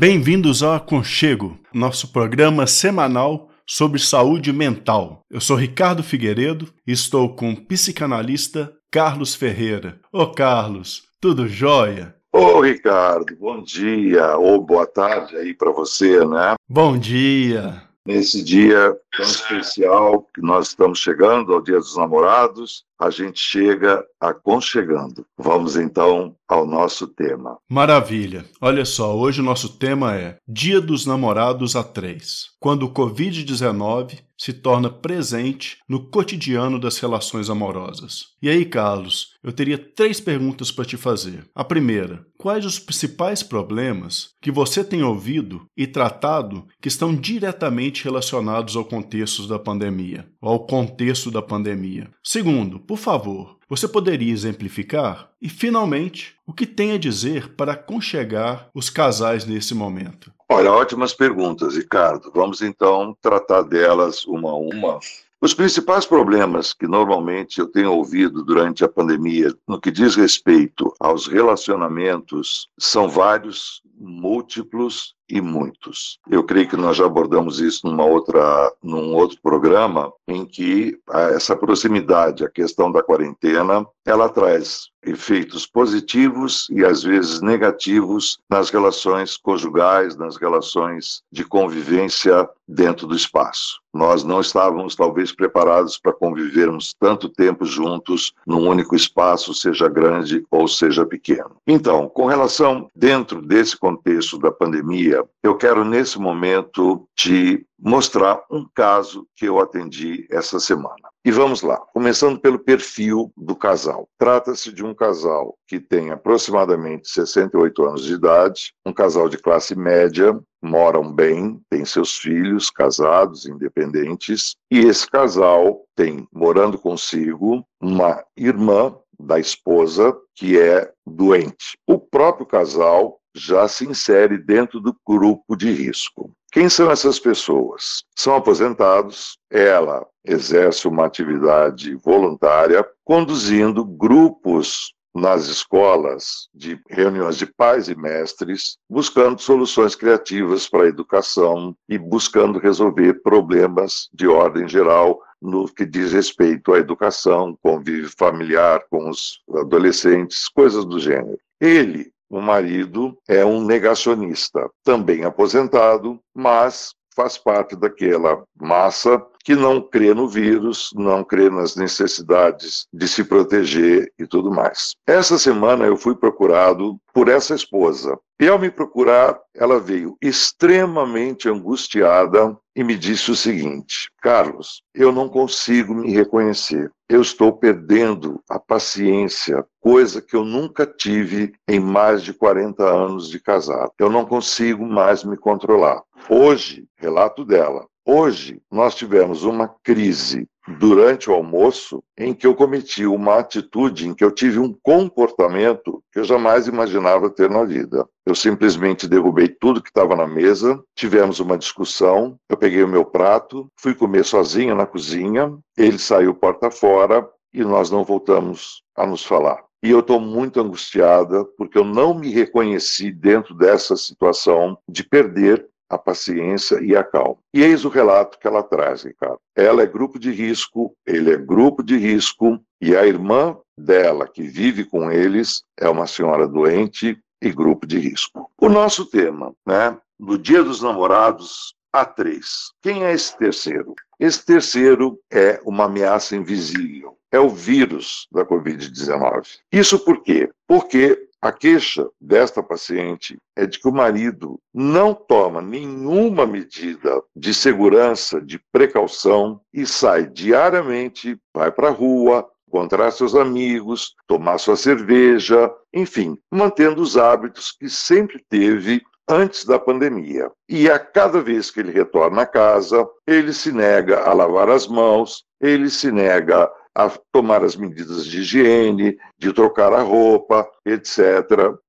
Bem-vindos ao Aconchego, nosso programa semanal sobre saúde mental. Eu sou Ricardo Figueiredo e estou com o psicanalista Carlos Ferreira. Ô Carlos, tudo jóia? Ô Ricardo, bom dia ou boa tarde aí para você, né? Bom dia. Nesse dia tão especial que nós estamos chegando ao Dia dos Namorados, a gente chega aconchegando. Vamos então ao nosso tema. Maravilha. Olha só, hoje o nosso tema é Dia dos Namorados a 3. Quando o Covid-19 se torna presente no cotidiano das relações amorosas. E aí, Carlos, eu teria três perguntas para te fazer. A primeira: quais os principais problemas que você tem ouvido e tratado que estão diretamente relacionados ao contexto da pandemia, ao contexto da pandemia? Segundo, por favor, você poderia exemplificar? E, finalmente, o que tem a dizer para aconchegar os casais nesse momento? Olha, ótimas perguntas, Ricardo. Vamos então tratar delas uma a uma. Os principais problemas que normalmente eu tenho ouvido durante a pandemia, no que diz respeito aos relacionamentos, são vários, múltiplos e muitos. Eu creio que nós já abordamos isso numa outra, num outro programa, em que essa proximidade, a questão da quarentena, ela traz efeitos positivos e às vezes negativos nas relações conjugais, nas relações de convivência dentro do espaço. Nós não estávamos talvez preparados para convivermos tanto tempo juntos num único espaço, seja grande ou seja pequeno. Então, com relação dentro desse contexto da pandemia, eu quero nesse momento te mostrar um caso que eu atendi essa semana. E vamos lá, começando pelo perfil do casal. Trata-se de um casal que tem aproximadamente 68 anos de idade, um casal de classe média, moram bem, têm seus filhos casados, independentes, e esse casal tem morando consigo uma irmã da esposa que é doente. O próprio casal já se insere dentro do grupo de risco. Quem são essas pessoas? São aposentados, ela exerce uma atividade voluntária, conduzindo grupos nas escolas de reuniões de pais e mestres, buscando soluções criativas para a educação e buscando resolver problemas de ordem geral no que diz respeito à educação, convívio familiar com os adolescentes, coisas do gênero. Ele o marido é um negacionista, também aposentado, mas faz parte daquela massa que não crê no vírus, não crê nas necessidades de se proteger e tudo mais. Essa semana eu fui procurado por essa esposa. E ao me procurar, ela veio extremamente angustiada e me disse o seguinte: Carlos, eu não consigo me reconhecer. Eu estou perdendo a paciência, coisa que eu nunca tive em mais de 40 anos de casado. Eu não consigo mais me controlar. Hoje, relato dela, Hoje, nós tivemos uma crise durante o almoço em que eu cometi uma atitude, em que eu tive um comportamento que eu jamais imaginava ter na vida. Eu simplesmente derrubei tudo que estava na mesa, tivemos uma discussão, eu peguei o meu prato, fui comer sozinho na cozinha, ele saiu porta fora e nós não voltamos a nos falar. E eu estou muito angustiada porque eu não me reconheci dentro dessa situação de perder a paciência e a calma. E eis o relato que ela traz, Ricardo. Ela é grupo de risco, ele é grupo de risco, e a irmã dela, que vive com eles, é uma senhora doente e grupo de risco. O nosso tema, né? No Dia dos Namorados, há três. Quem é esse terceiro? Esse terceiro é uma ameaça invisível. É o vírus da Covid-19. Isso por quê? Porque a queixa desta paciente é de que o marido não toma nenhuma medida de segurança, de precaução e sai diariamente, vai para a rua, encontrar seus amigos, tomar sua cerveja, enfim, mantendo os hábitos que sempre teve antes da pandemia. E a cada vez que ele retorna à casa, ele se nega a lavar as mãos, ele se nega a tomar as medidas de higiene, de trocar a roupa, etc.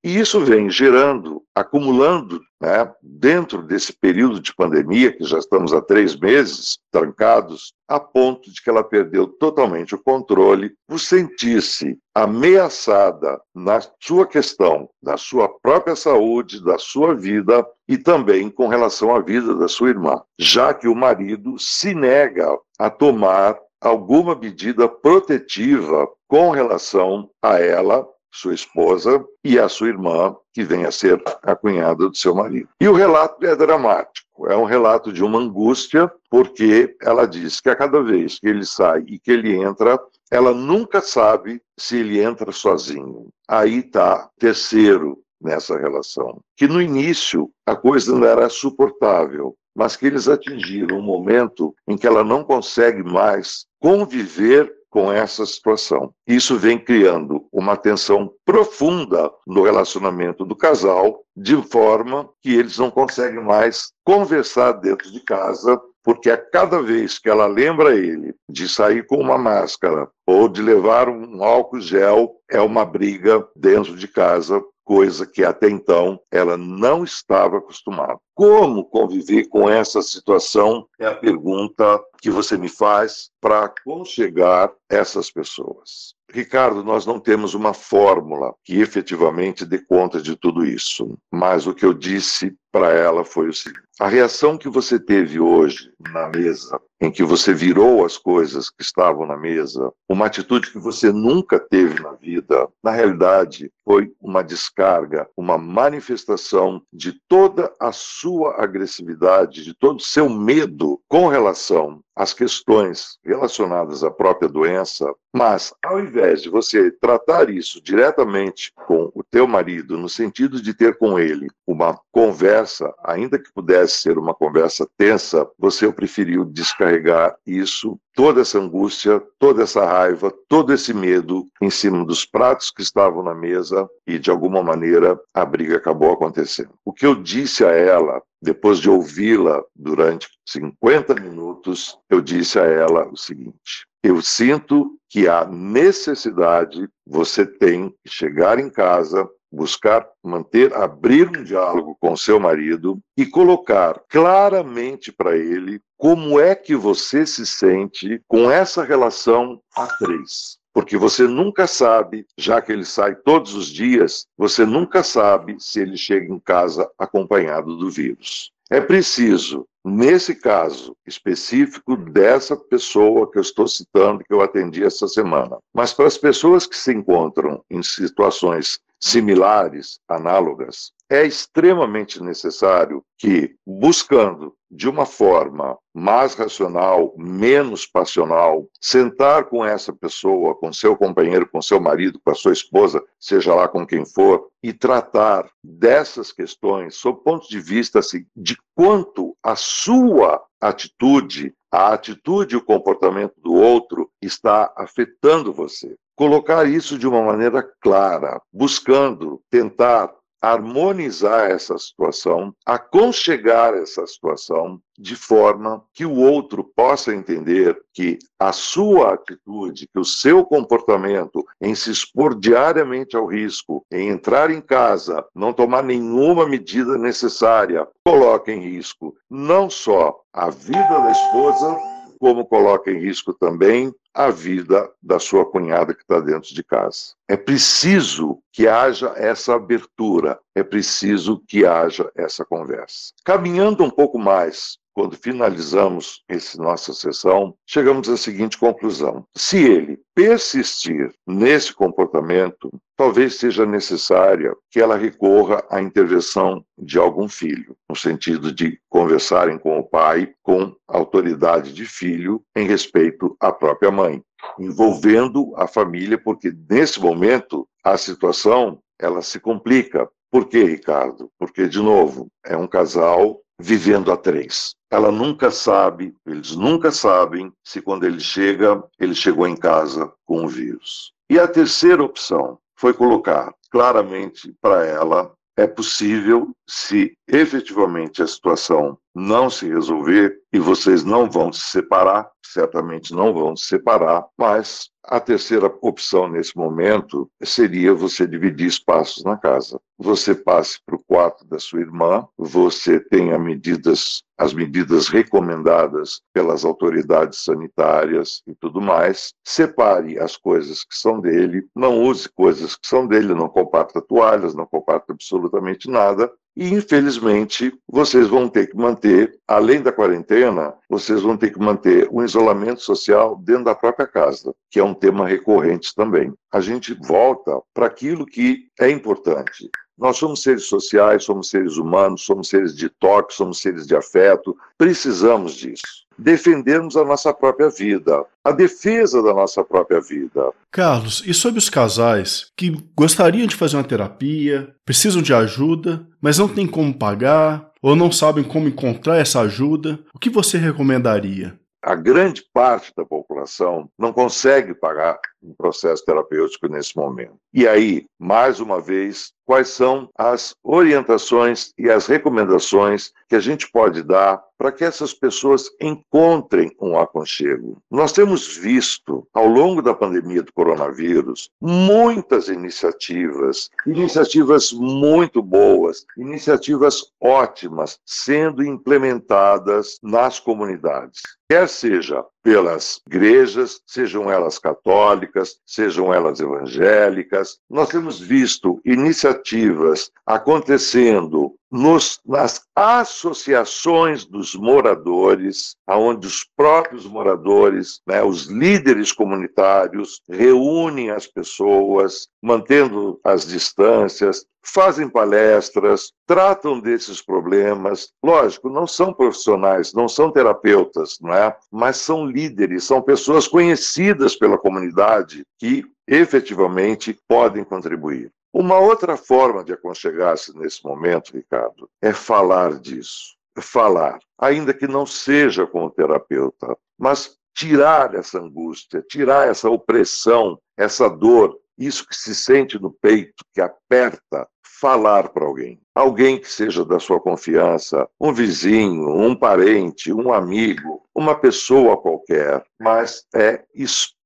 E isso vem gerando, acumulando, né, dentro desse período de pandemia, que já estamos há três meses trancados, a ponto de que ela perdeu totalmente o controle, por sentir-se ameaçada na sua questão, da sua própria saúde, da sua vida e também com relação à vida da sua irmã, já que o marido se nega a tomar alguma medida protetiva com relação a ela, sua esposa, e a sua irmã, que vem a ser a cunhada do seu marido. E o relato é dramático, é um relato de uma angústia, porque ela diz que a cada vez que ele sai e que ele entra, ela nunca sabe se ele entra sozinho. Aí está terceiro nessa relação, que no início a coisa não era suportável, mas que eles atingiram um momento em que ela não consegue mais conviver com essa situação. Isso vem criando uma tensão profunda no relacionamento do casal, de forma que eles não conseguem mais conversar dentro de casa, porque a cada vez que ela lembra ele de sair com uma máscara ou de levar um álcool gel, é uma briga dentro de casa coisa que até então ela não estava acostumada. Como conviver com essa situação é a pergunta que você me faz para aconchegar essas pessoas. Ricardo, nós não temos uma fórmula que efetivamente dê conta de tudo isso, mas o que eu disse para ela foi o seguinte: a reação que você teve hoje na mesa, em que você virou as coisas que estavam na mesa, uma atitude que você nunca teve na vida, na realidade foi uma descarga, uma manifestação de toda a sua agressividade, de todo o seu medo com relação às questões relacionadas à própria doença, mas ao invés de você tratar isso diretamente com o teu marido, no sentido de ter com ele uma conversa, ainda que pudesse ser uma conversa tensa, você preferiu descarregar isso, toda essa angústia, toda essa raiva, todo esse medo em cima dos pratos que estavam na mesa e de alguma maneira a briga acabou acontecendo. O que eu disse a ela depois de ouvi-la durante 50 minutos, eu disse a ela o seguinte: eu sinto que há necessidade, você tem que chegar em casa, buscar manter, abrir um diálogo com seu marido e colocar claramente para ele como é que você se sente com essa relação a três porque você nunca sabe, já que ele sai todos os dias, você nunca sabe se ele chega em casa acompanhado do vírus. É preciso, nesse caso específico dessa pessoa que eu estou citando, que eu atendi essa semana, mas para as pessoas que se encontram em situações similares, análogas, é extremamente necessário que, buscando de uma forma mais racional, menos passional, sentar com essa pessoa, com seu companheiro, com seu marido, com a sua esposa, seja lá com quem for, e tratar dessas questões sob ponto de vista assim, de quanto a sua atitude, a atitude e o comportamento do outro está afetando você. Colocar isso de uma maneira clara, buscando tentar harmonizar essa situação, aconchegar essa situação, de forma que o outro possa entender que a sua atitude, que o seu comportamento em se expor diariamente ao risco, em entrar em casa, não tomar nenhuma medida necessária, coloca em risco não só a vida da esposa, como coloca em risco também a vida da sua cunhada que está dentro de casa. É preciso que haja essa abertura, é preciso que haja essa conversa. Caminhando um pouco mais quando finalizamos essa nossa sessão, chegamos à seguinte conclusão: se ele persistir nesse comportamento, talvez seja necessária que ela recorra à intervenção de algum filho, no sentido de conversarem com o pai com autoridade de filho em respeito à própria mãe, envolvendo a família, porque nesse momento a situação ela se complica. Por quê, Ricardo? Porque, de novo, é um casal vivendo a três. Ela nunca sabe, eles nunca sabem se quando ele chega, ele chegou em casa com o vírus. E a terceira opção foi colocar claramente para ela é possível, se efetivamente a situação não se resolver e vocês não vão se separar, certamente não vão se separar, mas a terceira opção nesse momento seria você dividir espaços na casa. Você passe para o quarto da sua irmã, você tenha medidas, as medidas recomendadas pelas autoridades sanitárias e tudo mais. Separe as coisas que são dele, não use coisas que são dele, não comparta toalhas, não comparta absolutamente nada. E, infelizmente, vocês vão ter que manter, além da quarentena, vocês vão ter que manter um isolamento social dentro da própria casa, que é um tema recorrente também. A gente volta para aquilo que é importante. Nós somos seres sociais, somos seres humanos, somos seres de toque, somos seres de afeto, precisamos disso defendermos a nossa própria vida, a defesa da nossa própria vida. Carlos, e sobre os casais que gostariam de fazer uma terapia, precisam de ajuda, mas não têm como pagar ou não sabem como encontrar essa ajuda, o que você recomendaria? A grande parte da população não consegue pagar um processo terapêutico nesse momento. E aí, mais uma vez, quais são as orientações e as recomendações que a gente pode dar para que essas pessoas encontrem um aconchego. Nós temos visto, ao longo da pandemia do coronavírus, muitas iniciativas, iniciativas muito boas, iniciativas ótimas sendo implementadas nas comunidades. Quer seja pelas igrejas, sejam elas católicas, sejam elas evangélicas. Nós temos visto iniciativas acontecendo nos, nas associações dos moradores, aonde os próprios moradores, né, os líderes comunitários, reúnem as pessoas, mantendo as distâncias, fazem palestras, tratam desses problemas. Lógico, não são profissionais, não são terapeutas, não é? mas são líderes, são pessoas conhecidas pela comunidade que efetivamente podem contribuir. Uma outra forma de aconchegar-se nesse momento, Ricardo, é falar disso. Falar, ainda que não seja com o terapeuta, mas tirar essa angústia, tirar essa opressão, essa dor, isso que se sente no peito, que aperta, falar para alguém. Alguém que seja da sua confiança, um vizinho, um parente, um amigo, uma pessoa qualquer, mas é expor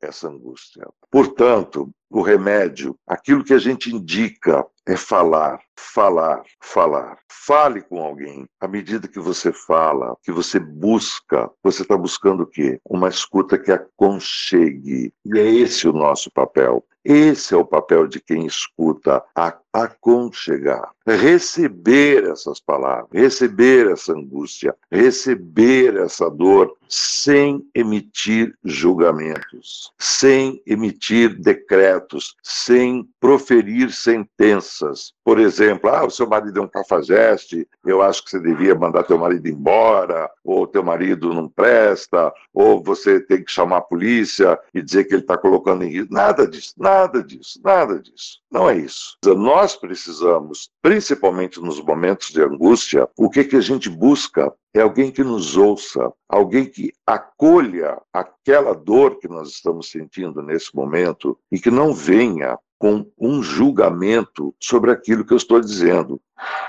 essa angústia. Portanto, o remédio, aquilo que a gente indica é falar, falar, falar. Fale com alguém. À medida que você fala, que você busca, você está buscando o quê? Uma escuta que aconchegue. E é esse o nosso papel. Esse é o papel de quem escuta, a aconchegar, receber essas palavras, receber essa angústia, receber essa dor, sem emitir julgamentos, sem emitir decretos, sem proferir sentenças. Por exemplo, ah, o seu marido é um cafajeste, eu acho que você devia mandar teu marido embora, ou teu marido não presta, ou você tem que chamar a polícia e dizer que ele está colocando em risco. Nada disso, nada disso, nada disso. Não é isso. Nós precisamos, principalmente nos momentos de angústia, o que, que a gente busca é alguém que nos ouça, alguém que acolha aquela dor que nós estamos sentindo nesse momento e que não venha com um julgamento sobre aquilo que eu estou dizendo,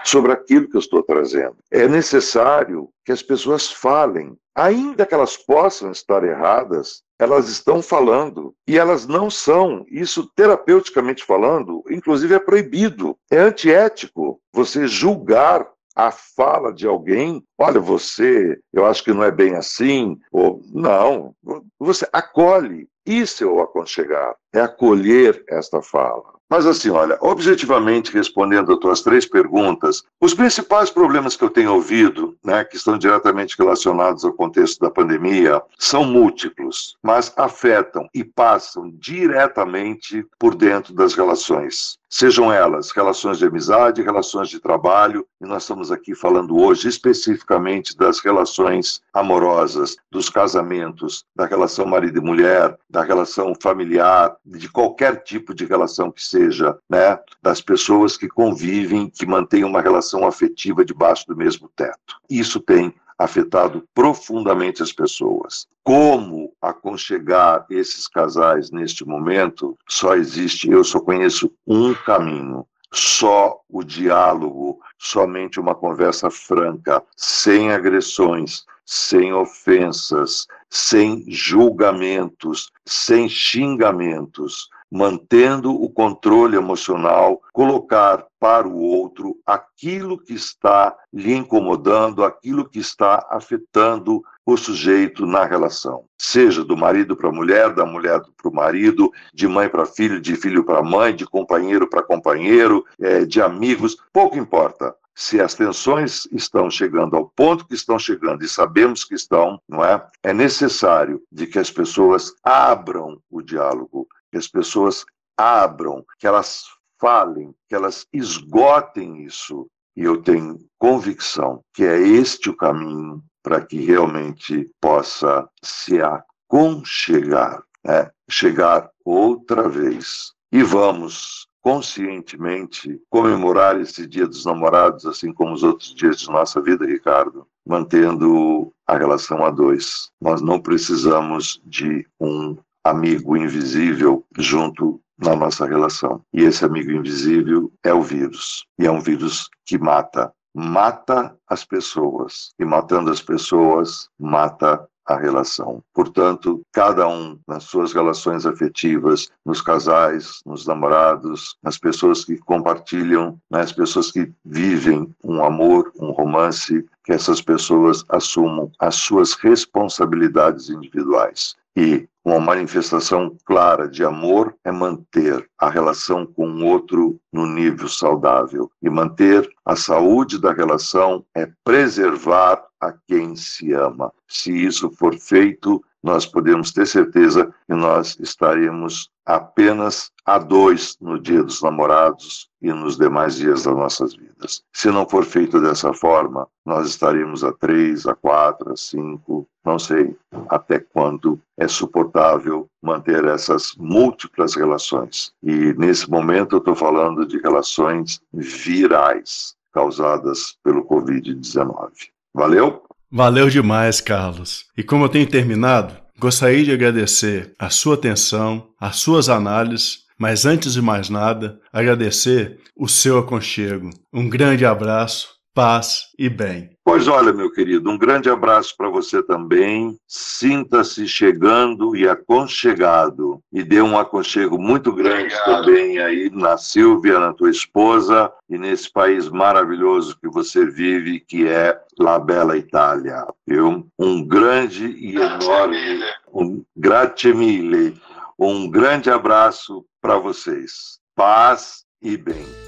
sobre aquilo que eu estou trazendo. É necessário que as pessoas falem, ainda que elas possam estar erradas, elas estão falando e elas não são. Isso terapeuticamente falando, inclusive é proibido, é antiético você julgar a fala de alguém, olha, você, eu acho que não é bem assim, ou não, você acolhe. Isso é o aconchegar, é acolher esta fala. Mas assim, olha, objetivamente respondendo a tuas três perguntas, os principais problemas que eu tenho ouvido, né, que estão diretamente relacionados ao contexto da pandemia, são múltiplos, mas afetam e passam diretamente por dentro das relações. Sejam elas relações de amizade, relações de trabalho, e nós estamos aqui falando hoje especificamente das relações amorosas, dos casamentos, da relação marido e mulher, da relação familiar, de qualquer tipo de relação que seja, né, das pessoas que convivem, que mantêm uma relação afetiva debaixo do mesmo teto. Isso tem afetado profundamente as pessoas. Como aconchegar esses casais neste momento? Só existe, eu só conheço um caminho. Só o diálogo, somente uma conversa franca, sem agressões, sem ofensas, sem julgamentos, sem xingamentos, mantendo o controle emocional, colocar para o outro aquilo que está lhe incomodando, aquilo que está afetando o sujeito na relação. Seja do marido para a mulher, da mulher para o marido, de mãe para filho, de filho para mãe, de companheiro para companheiro, é, de amigos, pouco importa se as tensões estão chegando ao ponto que estão chegando e sabemos que estão, não é? É necessário de que as pessoas abram o diálogo, que as pessoas abram, que elas falem, que elas esgotem isso. E eu tenho convicção que é este o caminho para que realmente possa se aconchegar, né? chegar outra vez. E vamos conscientemente comemorar esse Dia dos Namorados, assim como os outros dias de nossa vida, Ricardo, mantendo a relação a dois. Nós não precisamos de um amigo invisível junto na nossa relação. E esse amigo invisível é o vírus. E é um vírus que mata. Mata as pessoas. E matando as pessoas, mata a relação. Portanto, cada um nas suas relações afetivas, nos casais, nos namorados, nas pessoas que compartilham, nas pessoas que vivem um amor, um romance, que essas pessoas assumam as suas responsabilidades individuais. E uma manifestação clara de amor é manter a relação com o outro no nível saudável. E manter a saúde da relação é preservar a quem se ama. Se isso for feito, nós podemos ter certeza que nós estaremos apenas a dois no dia dos namorados e nos demais dias das nossas vidas. Se não for feito dessa forma, nós estaremos a três, a quatro, a cinco, não sei até quando é suportável manter essas múltiplas relações. E nesse momento eu estou falando de relações virais causadas pelo Covid-19. Valeu? Valeu demais, Carlos. E como eu tenho terminado, gostaria de agradecer a sua atenção, as suas análises, mas antes de mais nada, agradecer o seu aconchego. Um grande abraço, paz e bem. Pois olha, meu querido, um grande abraço para você também. Sinta-se chegando e aconchegado. E dê um aconchego muito grande Obrigado. também aí na Silvia, na tua esposa, e nesse país maravilhoso que você vive, que é La Bela Itália. Viu? Um grande e enorme, um grazie mille, um grande abraço para vocês. Paz e bem.